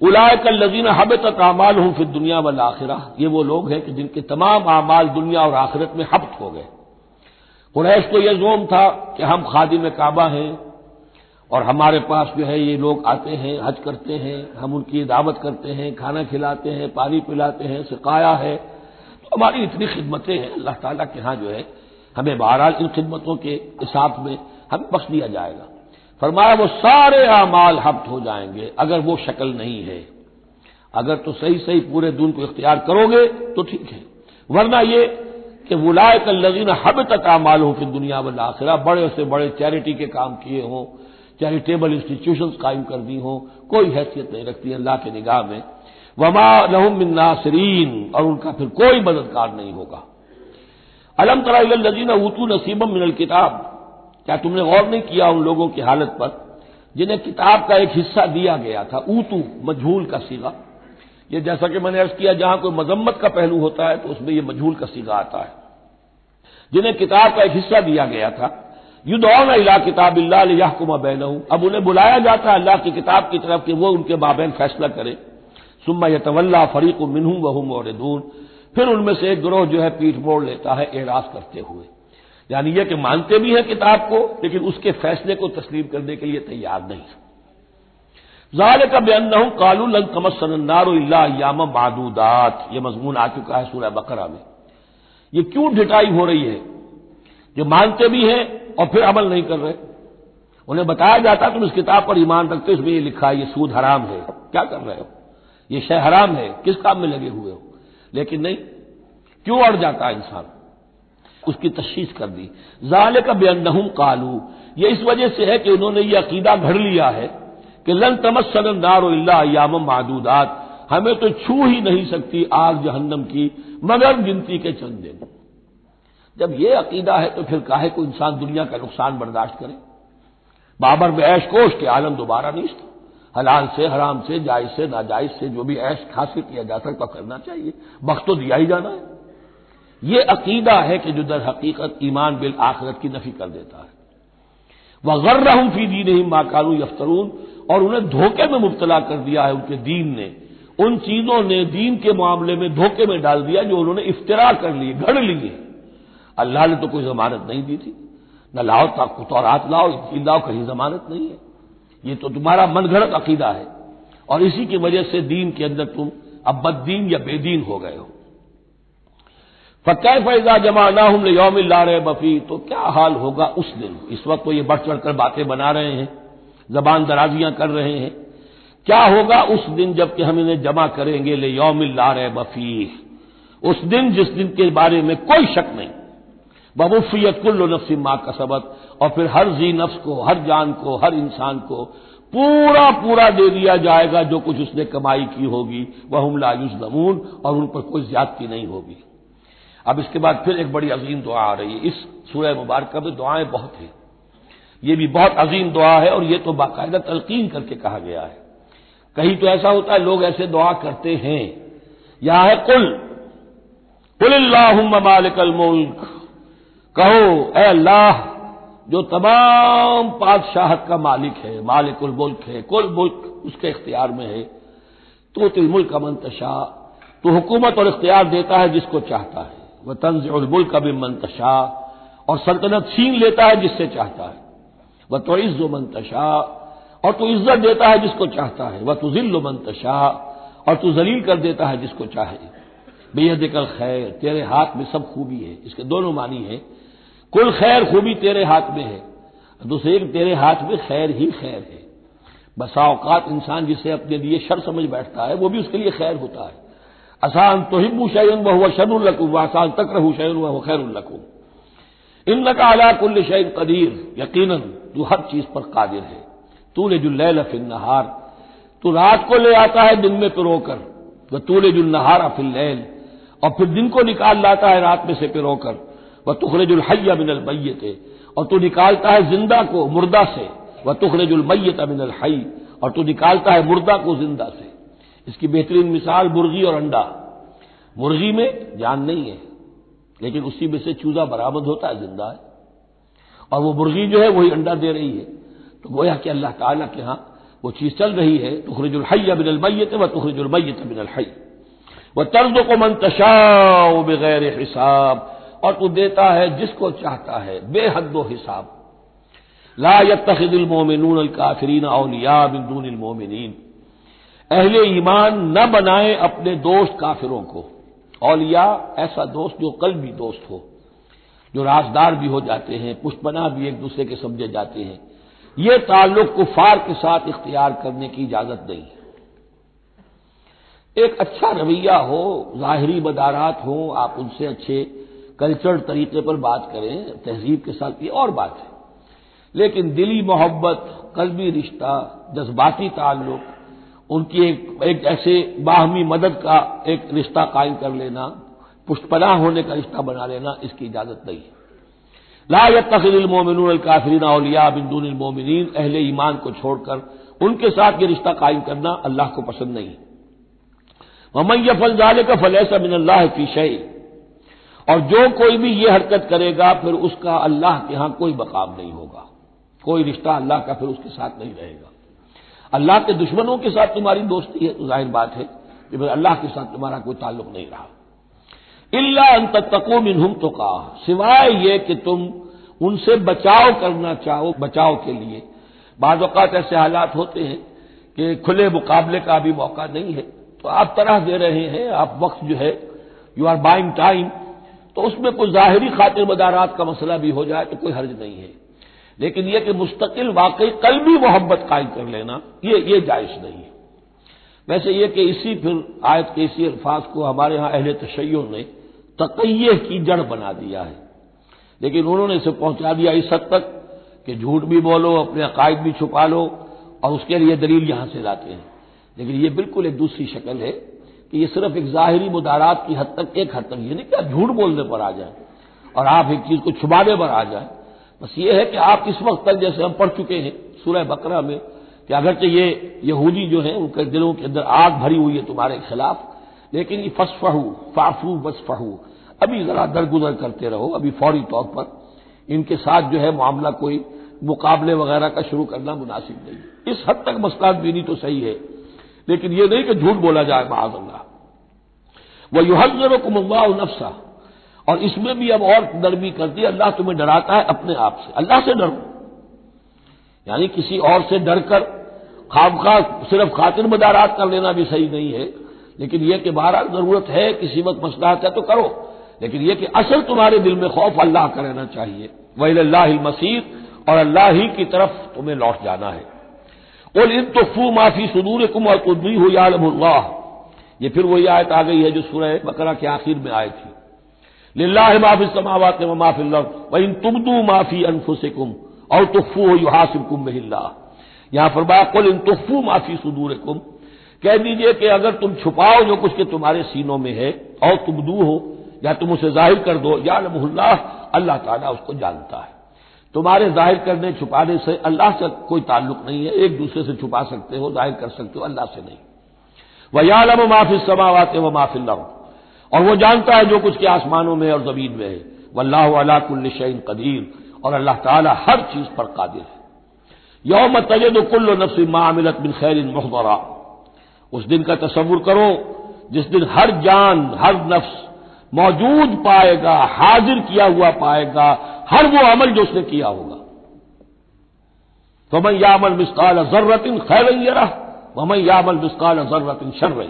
उलायकल्लजीन hub तक अमाल हूँ फिर दुनिया वाल आखिरा ये वो लोग हैं कि जिनके तमाम अमाल दुनिया और आखिरत में हब्त हो गए। कुरैश को यह जोम था कि हम खादी में काबा हैं और हमारे पास जो है ये लोग आते हैं, हज करते हैं, हम उनकी दावत करते हैं, खाना खिलाते हैं, पानी पिलाते हैं, सिकाया है। तो हमारी इतनी खिदमतें हैं, अल्लाह ताला के यहाँ जो है, हमें बहरहाल इन खिदमतों के हिसाब में हमें बख्श दिया जाएगा। फरमाया, वो सारे अमाल हब्त हो जाएँगे अगर वो शक्ल नहीं है। अगर तो सही सही पूरे दिन को इख्तियार करोगे तो ठीक है। वरना ये कि बुलाए कल लजीन हब तक अमाल हो फिर दुनिया वाला आखिरा, बड़े से बड़े चैरिटी के काम किए हों, चैरिटेबल इंस्टीट्यूशन कायम कर दी हों, कोई हैसियत नहीं रखती अल्लाह के निगाह में। वमा लहुम मिन नासरीन, और उनका फिर कोई मददगार नहीं होगा। अलम तरा लजीन ऊतू नसीबम मिनल किताब क्या तुमने गौर नहीं किया उन लोगों की हालत पर, जिन्हें किताब का एक हिस्सा दिया गया था, ऊतू, मजहूल का सीगा? ये जैसा कि मैंने अर्ज़ किया, जहाँ कोई मजम्मत का पहलू होता है तो उसमें यह मजहूल का सीगा आता है। जिन्हें किताब का एक हिस्सा दिया गया था युदौन इला किताब याहकुमा बैन अब उन्हें बुलाया जाता है अल्लाह की किताब की तरफ़ कि वो उनके बाबेन फैसला करे। सुम्मा यतवल्ला फरीक मिनहू वहम और फिर उनमें से एक ग्रोह जो है पीठ मोड़ लेता है, एराज करते हुए। यानी यह कि मानते भी हैं किताब को, लेकिन उसके फैसले को तस्लीम करने के लिए तैयार नहीं। जाल का बयान हूँ कालू लन तमसनारोयाम मादूदात। यह मजमून आ चुका है सूर्य बकरा में। ये क्यों ढिटाई हो रही है? जो मानते भी हैं और फिर अमल नहीं कर रहे। उन्हें बताया जाता तुम इस किताब पर ईमान रखते इसमें ये लिखा है, ये सूद हराम है। क्या कर रहे हो? ये शह हराम है। किस काम में लगे हुए हो? लेकिन नहीं, क्यों अड़ जाता इंसान? उसकी तशीश कर दी। जाले का बेअनहुम कालू। ये इस वजह से है कि उन्होंने ये अकीदा घड़ लिया है कि लन तमसन नारोयाम मादूदात। हमें तो छू ही नहीं सकती आग जहन्नम की, मगर गिनती के चंद दिन। जब ये अकीदा है तो फिर काहे को इंसान दुनिया का नुकसान बर्दाश्त करे? बाबर में ऐश कोश के आलम दोबारा नहीं हलाल से, हराम से, जायज़ से, नाजायज से जो भी ऐश हासिल किया जा सकता करना चाहिए। वक्त तो दिया ही जाना है। ये अकीदा है कि जो दर हकीकत ईमान बिल आखिरत की नफी कर देता है। वह गर्र हूँ फ़ी दीन ही माकानू यफ्तरून, और उन्हें धोखे में मुबतला कर दिया है उनके दीन ने। उन चीज़ों ने दीन के मामले में धोखे में डाल दिया जो उन्होंने इफ्तरा कर लिए, घड़ लिए। अल्लाह ने तो कोई जमानत नहीं दी थी। न लाओ तौरात लाओ लाओ, कहीं जमानत नहीं है। ये तो तुम्हारा मनगढ़ंत अकीदा है। और इसी की वजह से दीन के अंदर तुम अब बददीन या बेदीन हो गए हो। फ़कै फैजा जमा ना हम यौम ला रहे बफी तो क्या हाल होगा उस दिन? इस वक्त तो ये बढ़ चढ़कर बातें बना रहे हैं, जबान दराजियाँ कर रहे हैं। क्या होगा उस दिन जबकि हम इन्हें जमा करेंगे ले यौम ला रहे बफी उस दिन जिस दिन के बारे में कोई शक नहीं। बबूफियत कुल्लो नफ्सी माँ का सबक और फिर हर जी नफ्स को, हर जान को, हर इंसान को पूरा पूरा दे दिया जाएगा जो कुछ उसने कमाई की होगी। वह हम लायुस नमून और उन पर कोई ज्यादती नहीं होगी। अब इसके बाद फिर एक बड़ी अजीम दुआ आ रही है। इस सूर्य मुबारक में दुआएँ बहुत हैं। ये भी बहुत अजीम दुआ है और ये तो बाकायदा तलकीन करके कहा गया है। कहीं तो ऐसा होता है, लोग ऐसे दुआ करते हैं। यहाँ है कुल कुल्लाह मालिकल मुल्क। कहो, ए अल्लाह, जो तमाम पादशाहत का मालिक है, मालिकुल मुल्क है, कुल मुल्क उसके इख्तियार में है। तो तिल मुल्क का मंतशा तो हुकूमत और इख्तियार देता है जिसको चाहता है। वह तंज मुल्क का भी मंतशा और सल्तनत छीन लेता है जिससे चाहता है। वह तो इज्जो मंतशा और तू इज़्ज़त देता है जिसको चाहता है। वह तू जिल्लो मंतशा और तू जलील कर देता है जिसको चाहे। बेहद कल खैर, तेरे हाथ में सब खूबी है। इसके दोनों मानी है। कुल खैर खूबी तेरे हाथ में है। दूसरे तेरे हाथ में खैर ही खैर है। बसा औकात इंसान जिसे अपने लिए शर समझ बैठता है, वो भी उसके लिए खैर होता है। आसान तो हिब्बू शैन वह हुआ शरुल्लकुम आसान तक रहू शैन वह खैरुल्लकुम इन का अला कुल्ल शैन कदीर यकीन तू हर चीज़ पर कादिर है। तू ले जुल्लैल फिल नहार। तू रात को ले आता है, दिन में पिरोकर वह तू ले जुल नहार फिल लैल। और फिर दिन को निकाल लाता है, रात में से पिरोकर वह तुखरजुल हैया मिनल मैयत और तू निकालता है ज़िंदा को मुर्दा से। वह तुखरे तुखरजुल मैयत मिनल हई और तू निकालता है मुर्दा को ज़िंदा से। इसकी बेहतरीन मिसाल मुर्गी और अंडा। मुर्गी में जान नहीं है, लेकिन उसी में से चूजा बरामद होता है, ज़िंदा है। और वो मुर्गी जो है, वही अंडा दे रही है। तो गोया कि अल्लाह ताला के यहाँ वो चीज़ चल रही है, तुखरजुल हई बिनल मैत व तुखरजुल मैत बिनल हई वह तर्ज को मन तशाओ बगैर हिसाब। और तू देता है जिसको चाहता है, बेहद हिसाब। ला यतखिदिल मोमिनून काफरीन अलिया बिन मोमिन अहले ईमान न बनाए अपने दोस्त काफिरों को। औलिया, ऐसा दोस्त जो कल भी दोस्त हो, जो राजदार भी हो जाते हैं पुष्पना भी एक दूसरे के समझे जाते हैं। ये ताल्लुक कुफार के साथ इख्तियार करने की इजाज़त नहीं है। एक अच्छा रवैया हो, जाहरी मदारात हो, आप उनसे अच्छे कल्चर तरीके पर बात करें, तहजीब के साथ ये और बात है। लेकिन दिली मोहब्बत, कलबी रिश्ता, जज्बाती ताल्लुक उनकी एक एक ऐसे बाहमी मदद का एक रिश्ता कायम कर लेना, पुष्पना होने का रिश्ता बना लेना, इसकी इजाज़त नहीं है। ला तखिलमोमिन काफरीन अलिया बिंदून मोमिन अहले ईमान को छोड़कर उनके साथ ये रिश्ता कायम करना अल्लाह को पसंद नहीं ममन यफल जाले का फलैसा मिन अल्लाह फ़ी शई और जो कोई भी ये हरकत करेगा, फिर उसका अल्लाह के यहाँ कोई मकाम नहीं होगा। कोई रिश्ता अल्लाह का फिर उसके साथ नहीं रहेगा। अल्लाह के दुश्मनों के साथ तुम्हारी दोस्ती है तो ज़ाहिर बात है कि भाई अल्लाह के साथ तुम्हारा कोई ताल्लुक नहीं रहा। इल्ला अंत तको मिनहुम तो कहा सिवाय ये कि तुम उनसे बचाव करना चाहो, बचाव के लिए। अवत ऐसे हालात होते हैं कि खुले मुकाबले का अभी मौका नहीं है। तो आप तरह दे रहे हैं, आप वक्त जो है यू आर बाइंग टाइम तो उसमें कोई जाहिरी खातिर मदारात का मसला भी हो जाए तो कोई हर्ज नहीं है। लेकिन यह कि मुस्तकिल वाकई कल भी मोहब्बत कायम कर लेना, ये ये जायज़ नहीं है। वैसे यह कि इसी फिर आयत के इसी अल्फाज को हमारे यहाँ अहले तशैयों ने तकैये की जड़ बना दिया है। लेकिन उन्होंने इसे पहुँचा दिया इस हद तक कि झूठ भी बोलो, अपने अकायद भी छुपा लो और उसके लिए दलील यहाँ से लाते हैं। लेकिन ये बिल्कुल एक दूसरी शक्ल है कि ये सिर्फ़ एक जाहिरी मुदारात की हद तक, एक हद तक ये नहीं कि आप झूठ बोलने पर आ जाए और आप एक चीज़ को छुपाने पर आ जाए। बस ये है कि आप इस वक्त तक जैसे हम पढ़ चुके हैं सूरह बकरा में कि अगरचे ये यहूदी जो है, उनके दिलों के अंदर आग भरी हुई है तुम्हारे खिलाफ। लेकिन ये फसफहू, फाफू बसफहू, अभी जरा दरगुजर करते रहो, अभी फौरी तौर पर। इनके साथ जो है मामला कोई मुकाबले वगैरह का शुरू करना मुनासिब नहीं इस हद तक मस्ताद बीनी तो सही है। लेकिन यह नहीं कि झूठ बोला जाए महाजल्ला वह युहजर कुमल्ला नफसा और इसमें भी अब और नरमी करती है। अल्लाह तुम्हें डराता है अपने आप से। अल्लाह से डरो। यानी किसी और से डरकर खामखा सिर्फ़ खातिर मदारात कर लेना भी सही नहीं है। लेकिन यह कि बहरहाल ज़रूरत है, किसी वक्त मसलाहत है तो करो। लेकिन यह कि असल तुम्हारे दिल में खौफ अल्लाह का रहना चाहिए। वही मसीद और अल्लाह ही की तरफ़ तुम्हें लौट जाना है। और इन तोफू माफ़ी सुदूर कुम और कुदबी हो यालमुल्लाह। ये फिर वही आयत आ गई है जो सुरह बकरा के आखिर में आई थी। लाह माफ़ी समावत माफ़ी व इन तुमदू माफ़ी अनफुसिकुम और तुफू हो युहासिबकुम बहिल्ला। यहाँ फरमाया, कुल इन तुफू माफ़ी सुदूर कुम कह दीजिए कि अगर तुम छुपाओ जो कुछ के तुम्हारे सीनों में है और तुमदू हो, या तुम उसे ज़ाहिर कर दो या नमल्ला अल्लाह ताला उसको जानता है। तुम्हारे ज़ाहिर करने, छुपाने से अल्लाह से कोई ताल्लुक नहीं है, एक दूसरे से छुपा सकते हो, ज़ाहिर कर सकते हो, अल्लाह से नहीं। वह यालम माफ़ी समावाते व माफ़ी और वो जानता है जो कुछ के आसमानों में और ज़मीन में है। वल्लाह अला कुल्ल शैन कदीर। और अल्लाह ताला हर चीज़ पर कादिर है। यौम तजद कुल्ल नफ्स मामिलत बिन खैर मुहबरा उस दिन का तस्वुर करो, जिस दिन हर जान, हर नफ्स मौजूद पाएगा, हाजिर किया हुआ पाएगा, हर वो अमल जो उसने किया होगा। तो मैं यामल मिसकाल जर्रतिन खैर रही रहा वमन यामल मिसकाल जर्रतिन शर्र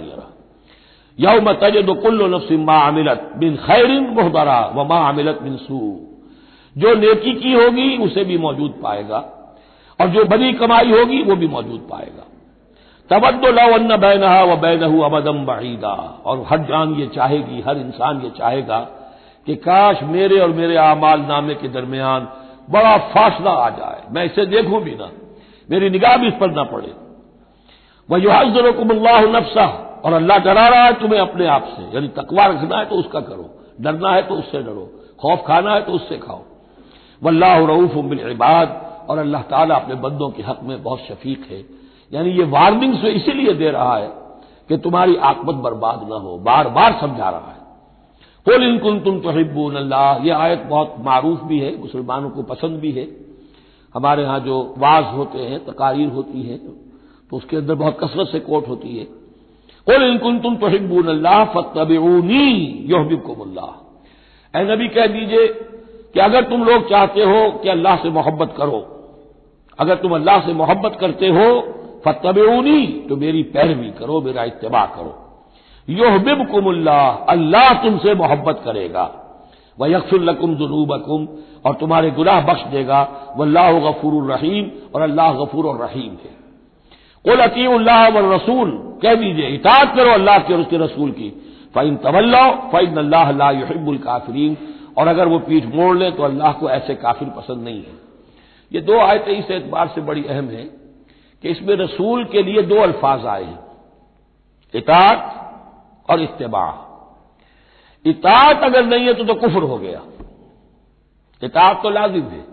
यौम तजद कुल्लो नफ्सिमा अमिलत बिन खैरिन मोहदरा व माँ अमिलत बिन सू। जो नेकी की होगी, उसे भी मौजूद पाएगा। और जो बड़ी कमाई होगी, वो भी मौजूद पाएगा। तबद्दो लवन्न बैनहा व बैनहू अबदम बहीदा और हर जान ये चाहेगी, हर इंसान ये चाहेगा कि काश मेरे और मेरे आमाल नामे के दरमियान बड़ा फासला आ जाए। मैं इसे देखूँ भी ना। मेरी निगाह भी इस पर ना पड़े। वह युहजरकुमल्लाह नफसा और अल्लाह डरा रहा है तुम्हें अपने आप से। यानी तकवा रखना है तो उसका करो। डरना है तो उससे डरो। खौफ खाना है तो उससे खाओ। वल्लाह रऊफ इबाद। और अल्लाह ताला अपने बंदों के हक में बहुत शफीक है। यानी ये वार्निंग से इसीलिए दे रहा है कि तुम्हारी आकमत बर्बाद न हो बार बार समझा रहा है। कुल इनकुन तुम तोहिबून अल्लाह। यह आयत बहुत मारूफ भी है, मुसलमानों को पसंद भी है। हमारे यहाँ जो वाज होते हैं, तकारीर होती है तो उसके अंदर बहुत कसरत से कोट होती है। कुल इनकुन तुम तोहिबून अल्लाह फतबूनी योहबिकुमल्लाह ए नबी कह दीजिए कि अगर तुम लोग चाहते हो कि अल्लाह से मोहब्बत करो अगर तुम अल्लाह से मोहब्बत करते हो फतबूनी तो मेरी पैरवी करो मेरा इतबा करो योहबिब कुमुल्ला अल्लाह तुमसे मोहब्बत करेगा वह यकफिल्लकुम जुनूबकुम और तुम्हारे गुनाह बख्श देगा वल्लाह गफूर रहीम और अल्लाह गफूर रहीम है कुल अतील्लाह रसूल। कह दीजिए इतात करो अल्लाह के और उसके रसूल की। फ़ैन तवल्ला फ़ैन अल्लाह युहिबुल काफरीन। और अगर वो पीठ मोड़ ले तो अल्लाह को ऐसे काफिर पसंद नहीं है। ये दो आयतें इस एतबार से बड़ी अहम है कि इसमें रसूल के लिए दो अल्फाज आए हैं। इतात और इतबा इतात अगर नहीं है तो तो कुफर हो गया। इतात तो लाजिम है।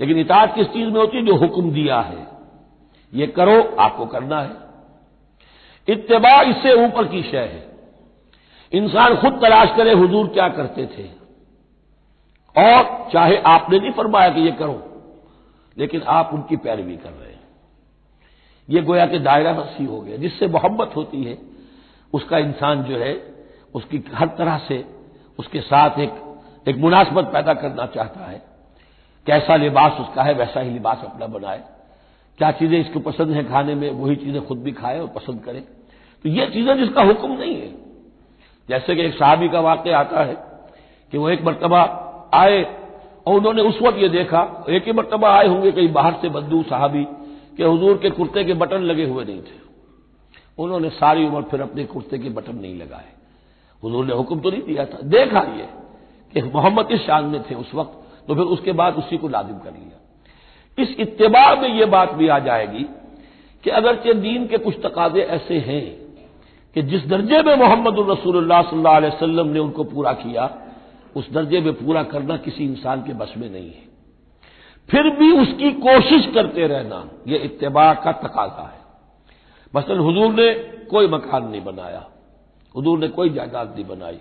लेकिन इतात किस चीज़ में होती है? जो हुक्म दिया है। ये करो, आपको करना है। इतबा इससे ऊपर की शय है। इंसान खुद तलाश करे, हुजूर क्या करते थे। और चाहे आपने नहीं फरमाया कि ये करो, लेकिन आप उनकी पैरवी कर रहे हैं। ये गोया के दायरा रसी हो गया, जिससे मोहब्बत होती है, उसका इंसान जो है, उसकी हर तरह से उसके साथ एक एक मुनासबत पैदा करना चाहता है। कैसा लिबास उसका है, वैसा ही लिबास अपना बनाए। क्या चीज़ें इसको पसंद है खाने में, वही चीज़ें खुद भी खाए और पसंद करे। तो ये चीज़ें जिसका हुक्म नहीं है। जैसे कि एक साहबी का वाक्य आता है कि वो एक मरतबा आए और उन्होंने उस वक्त ये देखा, एक ही मरतबा आए होंगे कहीं बाहर से बद्दू साहबी के हजूर के कुर्ते के बटन लगे हुए नहीं थे। उन्होंने सारी उम्र फिर अपने कुर्ते के बटन नहीं लगाए। हजूर ने हुक्म तो नहीं दिया था। देखा ये कि मोहम्मद इस शान में थे उस वक्त तो फिर उसके बाद उसी को लाजिम कर लिया। इस इतबा में यह बात भी आ जाएगी कि अगरचे दीन के कुछ तकाजे ऐसे हैं कि जिस दर्जे में मोहम्मद रसूलुल्लाह सल्लल्लाहु अलैहि ने उनको पूरा किया, उस दर्जे में पूरा करना किसी इंसान के बस में नहीं है। फिर भी उसकी कोशिश करते रहना यह इतबा का तकाजा है। मसलन हुजूर ने कोई मकान नहीं बनाया, हुजूर ने कोई जायदाद नहीं बनाई।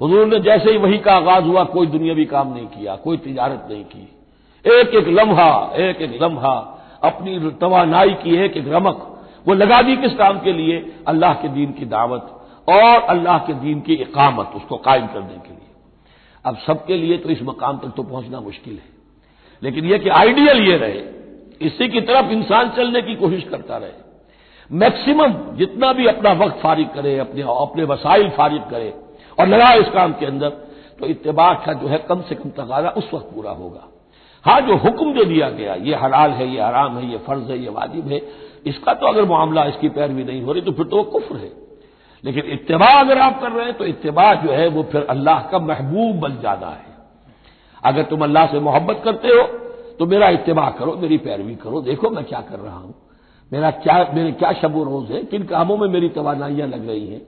हुजूर ने जैसे ही वही का आगाज़ हुआ, कोई दुनियावी काम नहीं किया, कोई तिजारत नहीं की। एक एक लम्हा, एक एक लम्हा, अपनी तोानाई की एक एक रमक, वो लगा दी किस काम के लिए? अल्लाह के दीन की दावत और अल्लाह के दीन की इकामत, उसको कायम करने के लिए। अब सबके लिए तो इस मकाम तक तो पहुँचना मुश्किल है। लेकिन यह कि आइडियल ये रहे, इसी की तरफ़ इंसान चलने की कोशिश करता रहे। मैक्सिमम जितना भी अपना वक्त फारिग करे, अपने अपने वसाइल फारिग करे और लगाए इस काम के अंदर तो इतबाक का जो है कम से कम तकाजा उस वक्त पूरा होगा। हाँ जो हुक्म जो दिया गया, ये हलाल है, ये आराम है, ये फ़र्ज़ है, ये वाजिब है, इसका तो अगर मामला इसकी पैरवी नहीं हो रही तो फिर तो वो कुफ्र है। लेकिन इतबा अगर आप कर रहे हैं तो इतबा जो है, वो फिर अल्लाह का महबूब बन जाना है। अगर तुम अल्लाह से मोहब्बत करते हो तो मेरा इतबा करो, मेरी पैरवी करो, देखो मैं क्या कर रहा हूँ। मेरा क्या, मेरे क्या शब रोज है, किन कामों में मेरी तोानाइयाँ लग रही हैं,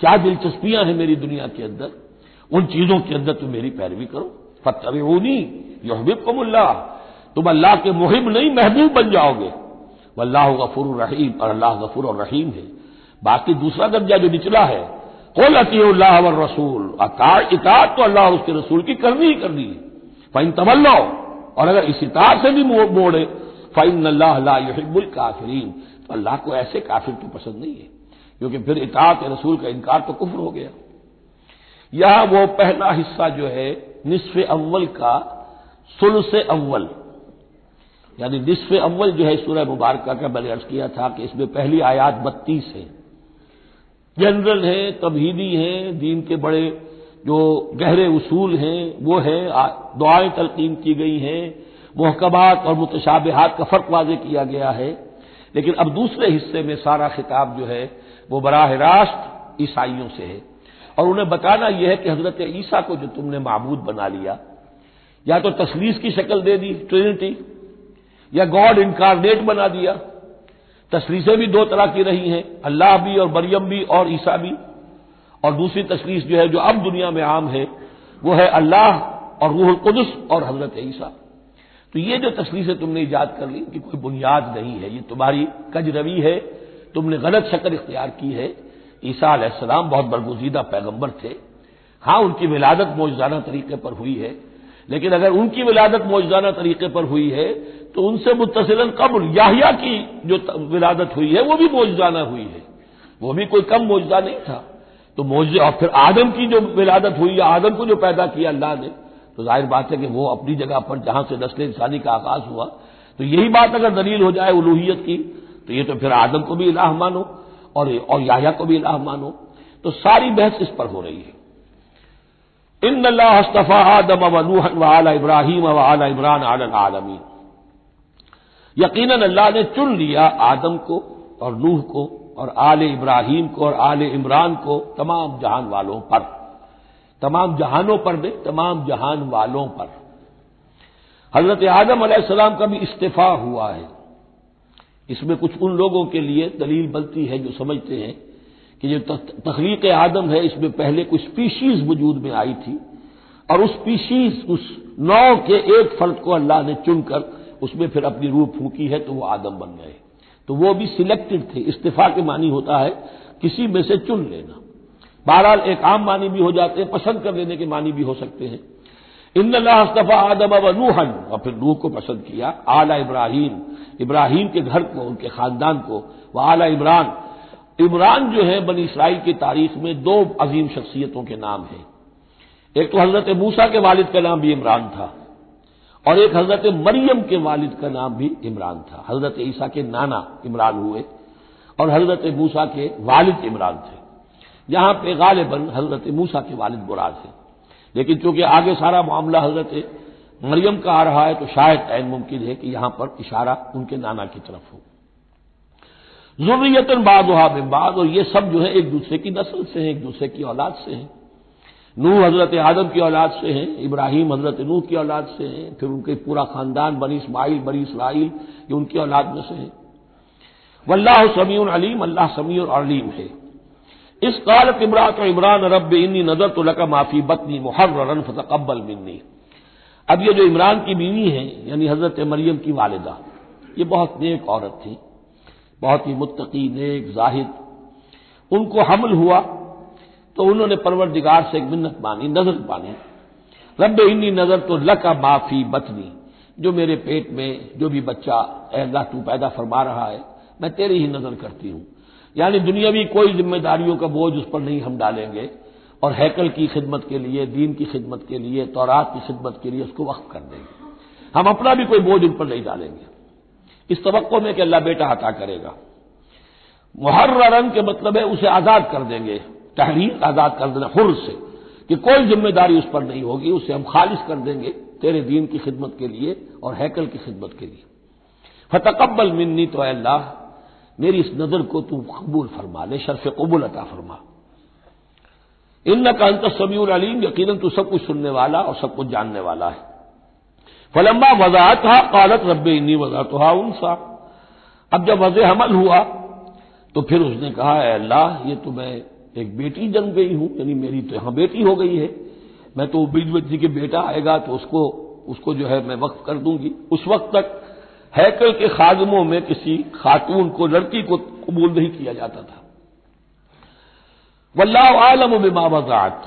क्या दिलचस्पियाँ हैं मेरी दुनिया के अंदर, उन चीज़ों के अंदर तुम मेरी पैरवी करो। फतबूनी योहबिब कमुल्ला तुम अल्लाह के मुहिब नहीं महबूब बन जाओगे। वल्लाह गफूर रहीम, और अल्लाह गफूर और रहीम है। बाकी दूसरा दर्जा जो निचला है, कुल अतील्लाह रसूल इतात तो अल्लाह उसके रसूल की करनी ही करनी है। फ़ैन तमल्लो और अगर इस इतात से भी मोड़े फ़ैन अल्लाहबुल काफरीन। तो अल्लाह को ऐसे काफिर तो पसंद नहीं है, क्योंकि फिर इतात रसूल का इनकार तो कुफर हो गया। यह वो पहला हिस्सा जो है निसफ अव्वल का सुल से अव्वल। यानी निसफ अव्वल जो है सूर्य मुबारक का मैंने अर्ज़ किया था कि इसमें पहली आयात बत्तीस है। जनरल हैं, तबहीदी हैं, दीन के बड़े जो गहरे उसूल हैं, वो हैं दुआएँ तलकीन की गई हैं महकबात और मुतशाबहात का फ़र्क वाजे किया गया है। लेकिन अब दूसरे हिस्से में सारा खिताब जो है, वो बराह रास्त ईसाइयों से है। और उन्हें बताना यह है कि हज़रत ईसा को जो तुमने महबूद बना लिया, या तो तसलीस की शक्ल दे दी, ट्रिनिटी, या गॉड इनकारनेट बना दिया। तसलीसें भी दो तरह की रही हैं, अल्लाह भी और मरियम भी और ईसा भी। और दूसरी तसलीस जो है, जो अब दुनिया में आम है, वो है अल्लाह और रूह कुदस और हज़रत ईसा। तो ये जो तसलीसें तुमने ईजाद कर ली कि कोई बुनियाद नहीं है। ये तुम्हारी कजरवी है, तुमने गलत शक्ल इख्तियार की है। ईसा सलाम बहुत बरगुजीदा पैगंबर थे। हाँ, उनकी विलादत मौजाना तरीके पर हुई है, लेकिन अगर उनकी विलादत मौजाना तरीके पर हुई है तो उनसे मुतसिलन कबल याहिया की जो विलादत हुई है, वो भी मौजाना हुई है। वो भी कोई कम मौजा नहीं था। तो मौजे, और फिर आदम की जो विलादत हुई या आदम को जो पैदा किया अल्लाह ने तो ज़ाहिर बात है कि वो अपनी जगह पर जहाँ से नस्ल इंसानी का आगाज़ हुआ। तो यही बात अगर दलील हो जाए उलूहियत की तो ये तो फिर आदम को भी इलाह मानो। और और याया को भी इलाह मानो। तो सारी बहस इस पर हो रही है। इन अल्लाहस्तफ़ा आदम व नूहन व आला इब्राहिम व आला इमरान आलन आलमी यकीन अल्लाह ने चुन लिया आदम को और नूह को और आल इब्राहिम को और आल इमरान को तमाम जहान वालों पर। तमाम जहानों पर नहीं, तमाम जहान वालों पर। हज़रत आदम का भी इस्तीफा हुआ है। इसमें कुछ उन लोगों के लिए दलील बनती है जो समझते हैं कि जो तखलीक आदम है, इसमें पहले कुछ स्पीशीज वजूद में आई थी और उस स्पीशीज उस नौ के एक फर्द को अल्लाह ने चुनकर उसमें फिर अपनी रूह फूकी है तो वो आदम बन गए। तो वो भी सिलेक्टेड थे इस्तीफा के मानी होता है, किसी में से चुन लेना। बहरहाल, एक आम मानी भी हो जाते हैं, पसंद कर लेने के मानी भी हो सकते हैं। इन अल्लाहस्तफ़ा आदम व नूहन। और फिर नूह को पसंद किया, आला इब्राहिम। इब्राहिम के घर को, उनके खानदान को, व आला इमरान। इमरान जो है, बनी इसराइल की तारीख में दो अजीम शख्सियतों के नाम हैं। एक तो हज़रत मूसा के वालिद का नाम भी इमरान था, और एक हज़रत मरियम के वालिद का नाम भी इमरान था। हज़रत ईसा के नाना इमरान हुए, और हज़रत मूसा के वालिद इमरान थे। यहाँ पे गालिबन हज़रत मूसा के वालिद बुराद है। लेकिन चूँकि आगे सारा मामला हज़रत मरियम का आ रहा है तो शायद ऐन मुमकिन है कि यहाँ पर इशारा उनके नाना की तरफ़ हो। जुर्रियतन बाद बाद और ये सब जो है एक दूसरे की नस्ल से हैं, एक दूसरे की औलाद से हैं। नूह हज़रत आदम की औलाद से हैं, इब्राहिम हज़रत नूह की औलाद से हैं, फिर उनके पूरा खानदान, बनी इसमाइल, बनी इसराइल, ये उनकी औलाद में से है। वल्लाह समी अलीम, अल्लाह समी अलीम है। इस कालत इमरात इमरान रब इन्नी नज़र तो लका माफ़ी बतनी मुहर्रन फतकबल मिन्नी। अब ये जो इमरान की बीवी है, यानी हज़रत मरियम की वालिदा, ये बहुत नेक औरत थी, बहुत ही मुत्तकी, नेक, जाहिद। उनको हमल हुआ तो उन्होंने परवरदिगार से एक मिन्नत मानी, नज़र मानी। रब इन्नी नज़र तो लका माफ़ी बतनी, जो मेरे पेट में जो भी बच्चा अल्लाह तू पैदा फरमा रहा है, मैं तेरी ही नज़र करती हूँ। यानी दुनियावी कोई जिम्मेदारियों का बोझ उस पर नहीं हम डालेंगे। और हैकल की खिदमत के लिए, दीन की खिदमत के लिए, तौरात की खिदमत के लिए उसको वक्त कर देंगे। हम अपना भी कोई बोझ उन पर नहीं डालेंगे। इस तवक्को में कि अल्लाह बेटा अता करेगा। मुहर्रन के मतलब है उसे आज़ाद कर देंगे। तहरीर आज़ाद कर देना हुर से। कि कोई ज़िम्मेदारी उस पर नहीं होगी, उसे हम खालिश कर देंगे तेरे दीन की खिदमत के लिए और हैकल की खिदमत के लिए। फतकबल मिन्नी तो अल्लाह मेरी इस नज़र को तू कबूल फरमा ले, शर्फ कबूल अता फरमा। इन का अंत समीउल अलीम यकीन तू सब कुछ सुनने वाला और सब कुछ जानने वाला है। फलम्बा वजात हा कालत रब इन्नी वजात हा उनसा। अब जब वज हमल हुआ तो फिर उसने कहा अल्लाह, ये तो मैं एक बेटी जन्म गई हूँ, यानी मेरी तो यहाँ बेटी हो गई है। मैं तो उबीद जी के बेटा आएगा तो उसको उसको जो है मैं वक्त कर दूँगी। उस वक्त तक हैकल के खादमों में किसी खातून को, लड़की को कबूल नहीं किया जाता था। वल्लाह आलम बिमा वजात।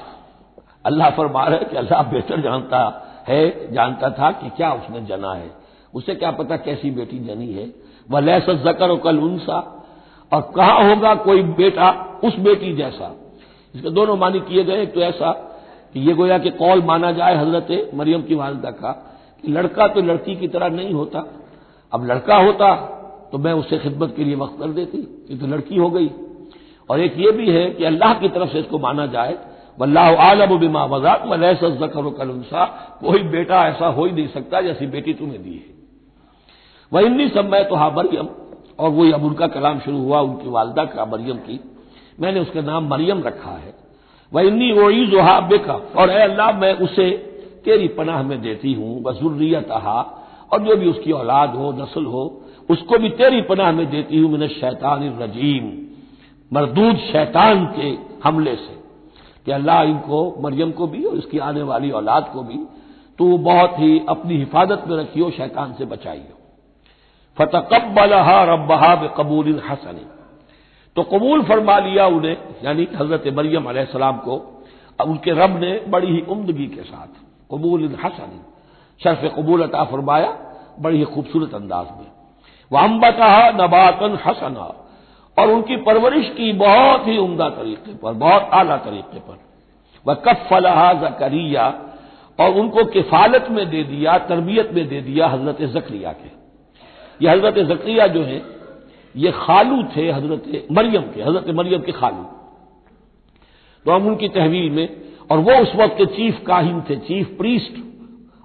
अल्लाह फरमा रहे कि अल्लाह बेहतर जानता है, जानता था कि क्या उसने जना है। उसे क्या पता कैसी बेटी जनी है। वह लैस जकर कल उनसा। और कहा होगा कोई बेटा उस बेटी जैसा। इसके दोनों मानी किए गए। तो ऐसा कि ये गोया कि कौल माना जाए हज़रत मरियम की वालदा का कि लड़का तो लड़की की तरह नहीं होता। अब लड़का होता तो मैं उससे खिदमत के लिए वक्त कर देती, ये तो लड़की हो गई। और एक ये भी है कि अल्लाह की तरफ़ से इसको माना जाए, वल्लाह आलम बिमा वजाक वलैसर कलसा कोई बेटा ऐसा हो ही नहीं सकता जैसी बेटी तुम्हें दी है। वह इन्नी समय तो हा मरियम, और वही अब उनका कलाम शुरू हुआ, उनकी वालदा का मरियम की। मैंने उसका नाम मरियम रखा है। वह इन्नी वही जोहा बेका, और अल्लाह मैं उसे तेरी पनाह में देती हूँ वजुर्रियत और जो भी उसकी औलाद हो, नस्ल हो, उसको भी तेरी पनाह में देती हूँ मैंने शैतान रजीम। मरदूद शैतान के हमले से। कि अल्लाह इनको, मरियम को भी और इसकी आने वाली औलाद को भी तो बहुत ही अपनी हिफाजत में रखियो शैतान से बचाइयो फतकबलहा रब्बहा कबूल हसन तो कबूल फरमा लिया उन्हें, यानी हज़रत मरियम सलाम को उनके रब ने बड़ी ही उमदगी के साथ। कबूल हसन शर्फ कबूल अता फरमाया, बड़ी ही खूबसूरत अंदाज में। वह अम्बता नबातन हसना, और उनकी परवरिश की बहुत ही उमदा तरीके पर, बहुत आला तरीके पर। वह कफ फलाहा जकरिया, और उनको किफालत में दे दिया, तरबियत में दे दिया हज़रत जक्रिया के। ये हज़रत जक्रिया जो है, ये खालू थे हज़रत मरियम के, हज़रत मरियम के खालू। तो हम उनकी तहवील में, और वो उस वक्त के चीफ काहिन थे, chief priest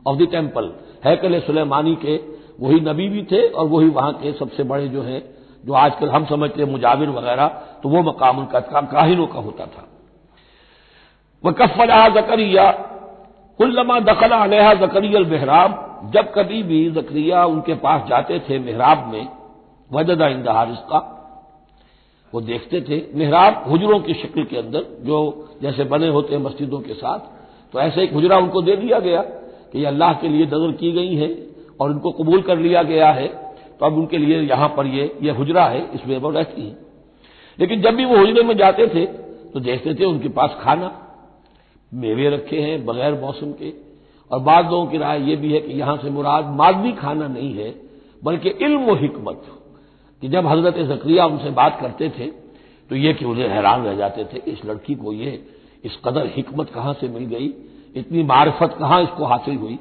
of the temple हैकल सुलेमानी के, वही नबी भी थे और वही वहाँ के सबसे बड़े जो है, जो आजकल हम समझते हैं मुजाविर वगैरह तो वो मकाम उनका काहिनों का होता था। वह कफला जकरिया, कुल्लमा दखला अलहा जकरियल मेहराब, जब कभी भी जक्रिया उनके पास जाते थे मेहराब में, वजदा इंदहा रिश्ता वो देखते थे। मेहराब हुजरों की शक्ल के अंदर, जो जैसे बने होते हैं मस्जिदों के साथ तो ऐसे एक हुजरा उनको दे दिया गया कि ये अल्लाह के लिए नज़र की गई है और उनको कबूल कर लिया गया है तो अब उनके लिए यहाँ पर ये ये हुजरा है इसमें वो रहती है। लेकिन जब भी वो हुजरे में जाते थे तो देखते थे उनके पास खाना, मेवे रखे हैं बगैर मौसम के, और बाद लोगों की राय यह भी है कि यहाँ से मुराद मादवी खाना नहीं है, बल्कि इल्म व हिकमत। कि जब हज़रत जक्रिया उनसे बात करते थे तो ये कि उन्हें हैरान रह जाते थे, इस लड़की को ये, इस कदर हिकमत कहाँ से मिल गई? इतनी मार्फत कहाँ इसको हासिल हुई?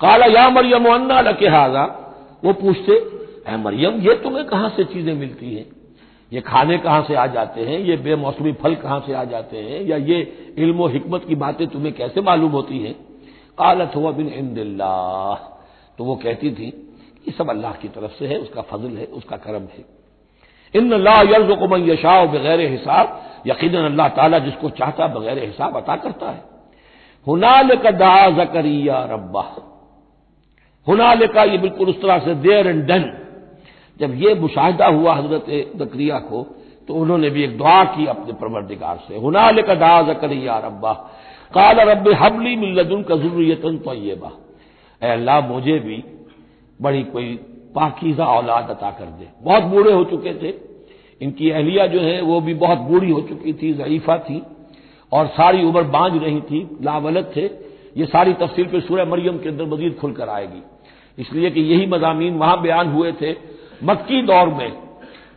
काला, या मरियम, अन्ना लके हाजा? वो पूछते है मरियम, ये तुम्हें कहाँ से चीज़ें मिलती हैं? ये खाने कहाँ से आ जाते हैं? ये बेमौसमी फल कहाँ से आ जाते हैं? या ये इल्म हिकमत की बातें तुम्हें कैसे मालूम होती हैं? कालत हुआ बिन इंदिल्ला तो वो कहती थी, ये सब अल्लाह की तरफ़ से है, उसका फजल है, उसका करम है। इन मैं यशाओ बगैर हिसाब। यकीन अल्लाह ताला जिसको चाहता बगैर हिसाब अता करता है। हुनाल का दा जकरिया रब्बा। हुनाल का ये बिल्कुल उस तरह से देर एंड डन। जब ये मुशाहिदा हुआ हज़रत जक्रिया को तो उन्होंने भी एक दुआ की अपने परवरदिगार से हुनाल का दा जकरिया रब्बा। काला रब हबली मिल्लदुन का जरूरियतन तयबा अल्लाह, मुझे भी बड़ी कोई पाकिजा औलाद अता कर दे। बहुत बूढ़े हो चुके थे। इनकी अहलिया जो है, वो भी बहुत बूढ़ी हो चुकी थी, जईफा थी। और सारी उम्र बांझ रही थी, लावलत थे। ये सारी तफसील फिर सूर्य मरियम के अंदर मजीद खुलकर आएगी। इसलिए कि यही मजामी वहाँ बयान हुए थे, मक्की दौर में।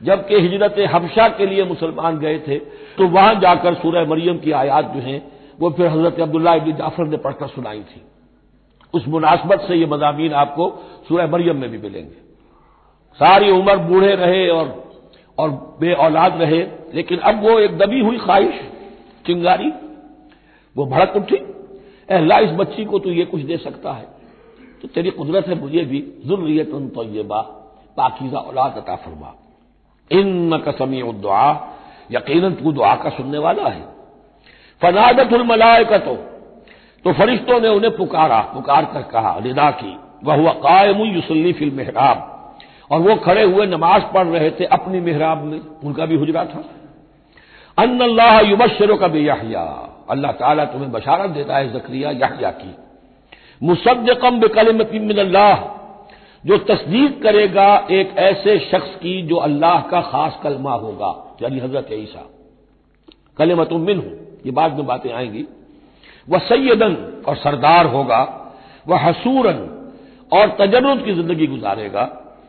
जबकि हिजरत हबशा के लिए मुसलमान गए थे तो वहाँ जाकर सूर्य मरियम की आयात जो है, वो फिर हज़रत अब्दुल्ला इबन जाफ़र ने पढ़कर सुनाई थी। उस मुनासबत से ये मजामी आपको सूर्य मरियम में भी मिलेंगे। सारी उम्र बूढ़े रहे और और बे औलाद रहे, लेकिन अब वो एक दबी हुई ख्वाहिश चिंगारी, वो भड़क उठी अल्लाह इस बच्ची को तो ये कुछ दे सकता है। तो तेरी कुदरत है मुझे भी जुर्रियत तो ये बा पाकिजा औलाद अता फरमा। इन कसमी दुआ यकीन तू दुआ का सुनने वाला है। फनादत मलायकतो तो फरिश्तों ने उन्हें पुकारा, पुकार कर कहा निदा की वह हुआ कायम युसली फिल मेहराब। और वो खड़े हुए नमाज़ पढ़ रहे थे अपनी मेहराब में, उनका भी हुजरा था। अन अल्लाह युबशरों का भी याहिया अल्लाह ताला तुम्हें बशारत देता है जक्रिया याहिया की। मुसद कम बेकलमत अल्लाह जो तस्दीक करेगा एक ऐसे शख्स की जो अल्लाह का खास कलमा होगा यानी हज़रत ईसा। कलमत मिन हूँ ये बाद में बातें आएँगी। वह सैदन और सरदार होगा। वह हसूरन और तजरुद की ज़िंदगी गुजारेगा।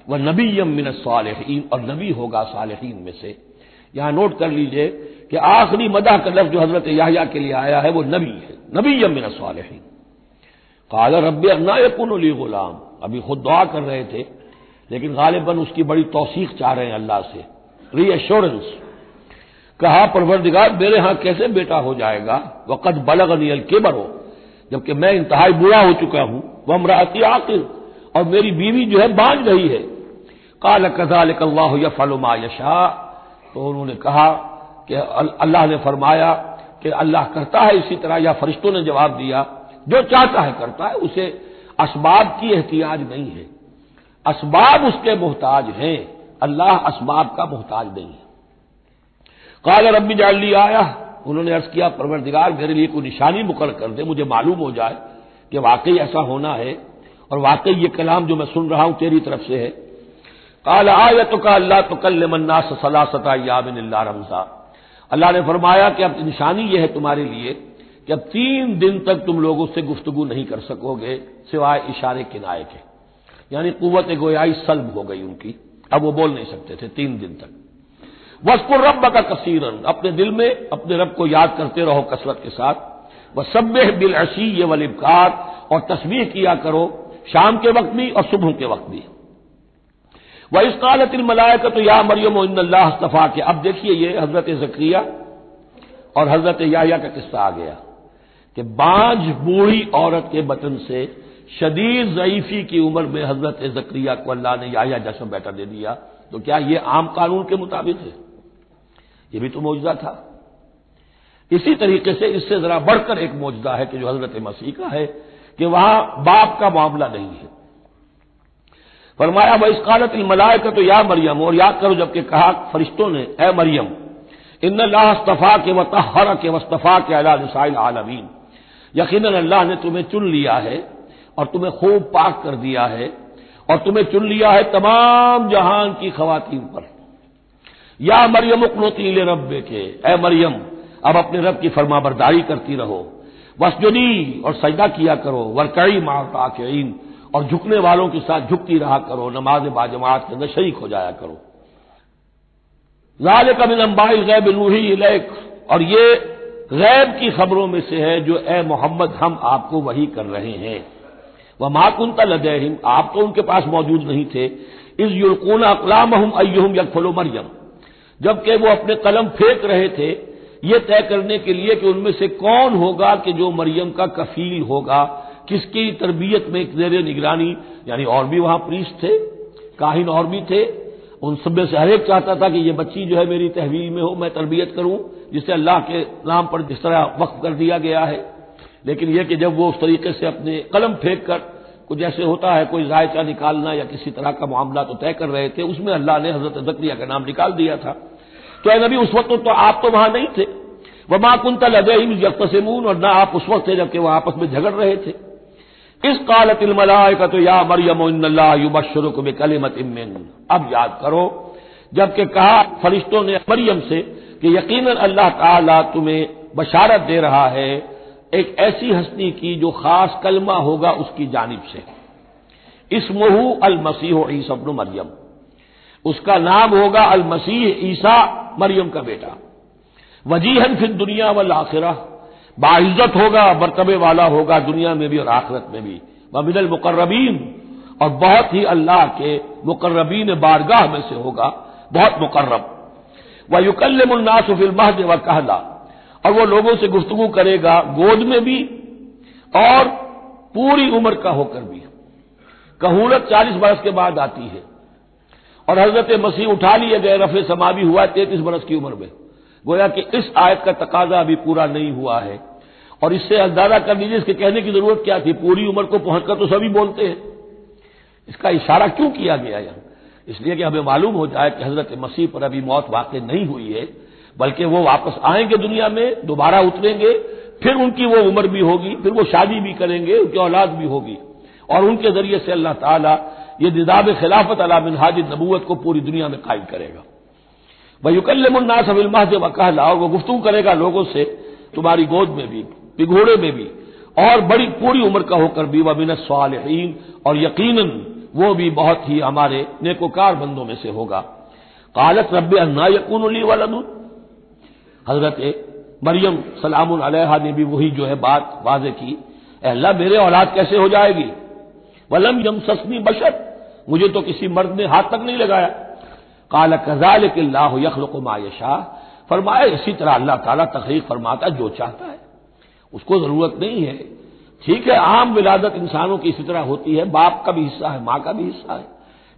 वह नबीयम मिन सालहीन और नबी होगा सालहीन में से। यहाँ नोट कर लीजिए कि आखिरी मदा का लफ्ज जो हज़रत याहिया के लिए आया है, वो नबी है। नबीयम मिन सालहीन। काल रब अन्ना गुलाम। अभी खुद दुआ कर रहे थे, लेकिन गालिबन उसकी बड़ी तोसीक चाह रहे हैं अल्लाह से। रीएश्योरेंस कहा, परवरदिगार, मेरे यहाँ कैसे बेटा हो जाएगा? वक़द बलग नियल के बरो जबकि मैं इंतहाई बुरा हो चुका हूँ। वह अमराती आकिर, और मेरी बीवी जो है बांझ रही है। काल कजाल अल्लाह यफलुमा यशा। तो उन्होंने कहा कि अल्लाह ने फरमाया कि अल्लाह करता है इसी तरह, या फरिश्तों ने जवाब दिया, जो चाहता है करता है, उसे असबाब की एहतियाज नहीं है। असबाब उसके मोहताज हैं, अल्लाह असबाब का मोहताज नहीं है। काल रबी जाली आया, उन्होंने अर्ज़ किया, परवरदिगार, मेरे लिए कोई निशानी मुकर कर दे, मुझे मालूम हो जाए कि वाकई ऐसा होना है, और वाकई ये कलाम जो मैं सुन रहा हूँ तेरी तरफ़ से है। काल आयत का अल्लाह तो कल मन्ना सलासता याबिन रमजा। अल्लाह ने फरमाया कि अब निशानी यह है तुम्हारे लिए कि अब तीन दिन तक तुम लोगों से गुफ्तगु नहीं कर सकोगे, सिवाय इशारे किनाए के यानी कुत गोयाई सल्ब हो गई उनकी। अब वो बोल नहीं सकते थे तीन दिन तक। वस्कुर रब का कसीरन, अपने दिल में अपने रब को याद करते रहो कसरत के साथ। वह सब बिल अशी ये वलिबकार और तस्वीर किया करो शाम के वक्त भी और सुबह के वक्त भी। वह इस कालतिल मलायका तो या मरियम इन्लास्तफ़ा के अब देखिए ये हज़रत जक्रिया और हज़रत याहिया का किस्सा आ गया कि बांझ बूढ़ी औरत के बटन से शदीद ज़यीफी की उम्र में हज़रत जक्रिया को अल्लाह ने याहिया जैसा बेटा दे दिया तो क्या ये आम कानून के मुताबिक है ये भी तो मौजदा था इसी तरीके से इससे जरा बढ़कर एक मौजदा है कि जो हज़रत मसीह का है कि वहाँ बाप का मामला नहीं है फरमाया, वह इस कालत मलाय का तो या मरियम, और याद करो जबकि कहा फरिश्तों ने, ए मरियम इन अल्लाहस्तफ़ा के व के वस्तफ़ा के अलासाइल आलमीन. यकीन अल्लाह ने तुम्हें चुन लिया है, और तुम्हें खूब पाक कर दिया है, और तुम्हें चुन लिया है तमाम जहान की खातन पर। या मरियम उकनोती रब के ए मरियम, अब अपने रब की फरमाबरदारी करती रहो। वसजुदी और सजदा किया करो, वरकई माता के और झुकने वालों के साथ झुकती रहा करो, नमाज़ बाजमात के अंदर शरीक हो जाया करो। लाल कबिल अम्बाई गैब नूही इलेक। और ये गैब की खबरों में से है जो, ए मोहम्मद, हम आपको वही कर रहे हैं। वह माकुंता लदहिम, आप तो उनके पास मौजूद नहीं थे। इस युलकून अकलाम हम अयुम यकफलो मरियम। जबकि वो अपने कलम फेंक रहे थे। ये तय करने के लिए कि उनमें से कौन होगा कि जो मरियम का कफील होगा। किसकी तरबियत में एक जेर निगरानी, यानी और भी वहाँ प्रीस थे, काहिन और भी थे, उन सब में से हर एक चाहता था कि ये बच्ची जो है मेरी तहवील में हो, मैं तरबियत करूँ, जिसे अल्लाह के नाम पर जिस तरह वक्फ कर दिया गया है। लेकिन यह कि जब वो उस तरीके से अपने कलम फेंक कर कुछ ऐसे होता है, कोई जायचा निकालना या किसी तरह का मामला तो तय कर रहे थे, उसमें अल्लाह ने हज़रत जक्रिया का नाम निकाल दिया था। तो नबी, उस वक्त तो आप तो वहाँ नहीं थे। वह माकुंतल अजहिम यकतसमून, और ना आप उस वक्त थे जबकि वह आपस में झगड़ रहे थे। इस कालतिल मलाय का तो या मरियम युबशरुक में कलिमत इमिन अब याद करो, जबकि कहा फरिश्तों ने मरियम से कि यकीन अल्लाह ताला तुम्हें बशारत दे रहा है, एक ऐसी हस्ती की जो खास कलमा होगा उसकी जानब से। इसमहू अल मसीह ईसबन मरियम। उसका नाम होगा अल मसीह ईसा मरियम का बेटा। वजीहन फिर दुनिया वाल आखिरा। बाइज्जत होगा, मरतबे वाला होगा दुनिया में भी और आखिरत में भी। वमिनल मुकर्रबीन, और बहुत ही अल्लाह के मुकर्रबीन बारगाह में से होगा, बहुत मुकर्रब। वह युकल्लमन्नास फिल महद व कहला, और वो लोगों से गुफ्तगु करेगा, गोद में भी, और पूरी उम्र का होकर भी। कहूलत चालीस बरस के बाद आती है, और हज़रत मसीह उठा लिए गए, रफे समा भी हुआ, तैतीस बरस की उम्र में। गोया कि इस आयत का तकाजा अभी पूरा नहीं हुआ है। और इससे अंदाज़ा कर लीजिए, इसके कहने की ज़रूरत क्या थी? पूरी उम्र को पहुंचकर तो सभी बोलते हैं। इसका इशारा क्यों किया गया यहाँ? इसलिए कि हमें मालूम हो जाए कि हज़रत मसीह पर अभी मौत वाकई नहीं हुई है, बल्कि वो वापस आएँगे दुनिया में, दोबारा उतरेंगे, फिर उनकी वो उम्र भी होगी, फिर वो शादी भी करेंगे, उनकी औलाद भी होगी। और उनके ज़रिए से अल्लाह ताला ये निदाब खिलाफत अला मिनहाज नबूत को पूरी दुनिया में कायम करेगा। वह युकल्लमुन्ना सबिलमाह जब कहला, और वह गुफ्तू करेगा लोगों से, तुम्हारी गोद में भी पिघोड़े में भी, और बड़ी पूरी उम्र का होकर भी वह मिन सालहीन, और यकीनन वो भी बहुत ही हमारे नेकोकार बंदों में से होगा। कालत रब अन्ना यकून वलदून। हज़रत मरियम सलाम ने भी वही जो है बात वाजे की अल्लाह, मेरे औलाद कैसे हो जाएगी? वलम यम ससनी बशर, मुझे तो किसी मर्द ने हाथ तक नहीं लगाया। काला कजाल यखलक मायशा फरमाया इसी तरह अल्लाह ताला तकरीर फरमाता जो चाहता है। उसको ज़रूरत नहीं है। ठीक है, आम विलादत इंसानों की इसी तरह होती है। बाप का भी हिस्सा है, माँ का भी हिस्सा है।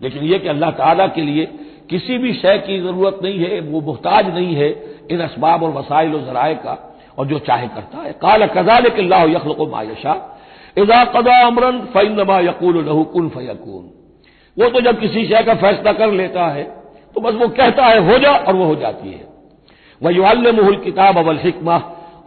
लेकिन यह कि अल्लाह ताला के लिए किसी भी शय की ज़रूरत नहीं है, वो मुहताज नहीं है इन इसबाब और वसाइल और जराए का, और जो चाहे करता है। काल कजाल के अल्लाह यखल को मायशा इजा कदा अमरन फ़ैनमा यकूल लहू कुन फयकून। वो तो जब किसी शय का फैसला कर लेता है तो बस वो कहता है, हो जा, और वो हो जाती है। वह युल किताब अवल हिकमा,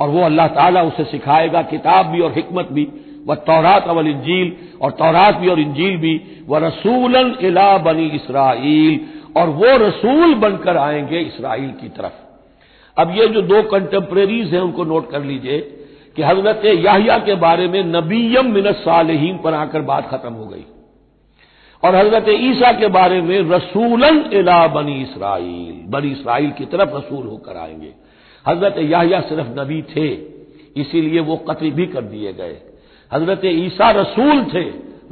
और वो अल्लाह ताला उसे सिखाएगा, किताब भी और हिकमत भी। वह तौरात अवल इंजील, और तौरात भी और इंजील भी। व रसूलन इला बनी इसराइल, और वो रसूल बनकर आएँगे इसराइल की तरफ़। अब ये जो दो कंटेम्प्रेरीज हैं, उनको नोट कर लीजिए कि हज़रत याहिया के बारे में नबीयम मिनत सालहीन पर आकर बात खत्म हो गई। और हज़रत ईसा के बारे में रसूलन इला बनी इसराइल बनी इसराइल की तरफ़ रसूल होकर आएँगे। हज़रत याहिया सिर्फ़ नबी थे, इसीलिए वो कत्ल भी कर दिए गए। हज़रत ईसा रसूल थे,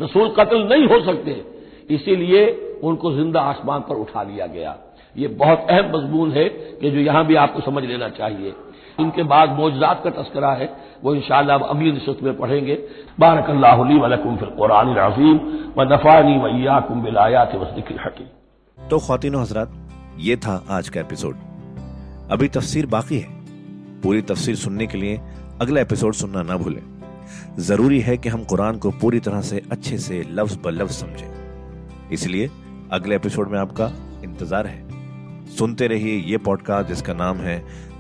रसूल कत्ल नहीं हो सकते, इसीलिए उनको ज़िंदा आसमान पर उठा लिया गया। ये बहुत अहम मजमून है कि जो यहाँ भी आपको समझ लेना चाहिए। इनके बाद मौजात का तस्करा है, वो इन अब अगली नशस्त में पढ़ेंगे। बारकल्लाकुम फिर कुरान अजीम व नफ़ानी वैया कुम बिलायात वसदिक हकी तो खातिन हजरात, ये था आज का एपिसोड। अभी तफसीर बाकी है। पूरी तफसीर सुनने के लिए अगला एपिसोड सुनना ना भूलें। ज़रूरी है कि हम कुरान को पूरी तरह से अच्छे से लफ्ज ब लफ्ज समझें। इसलिए अगले एपिसोड में आपका इंतज़ार है। सुनते रहिए ये पॉडकास्ट जिसका नाम है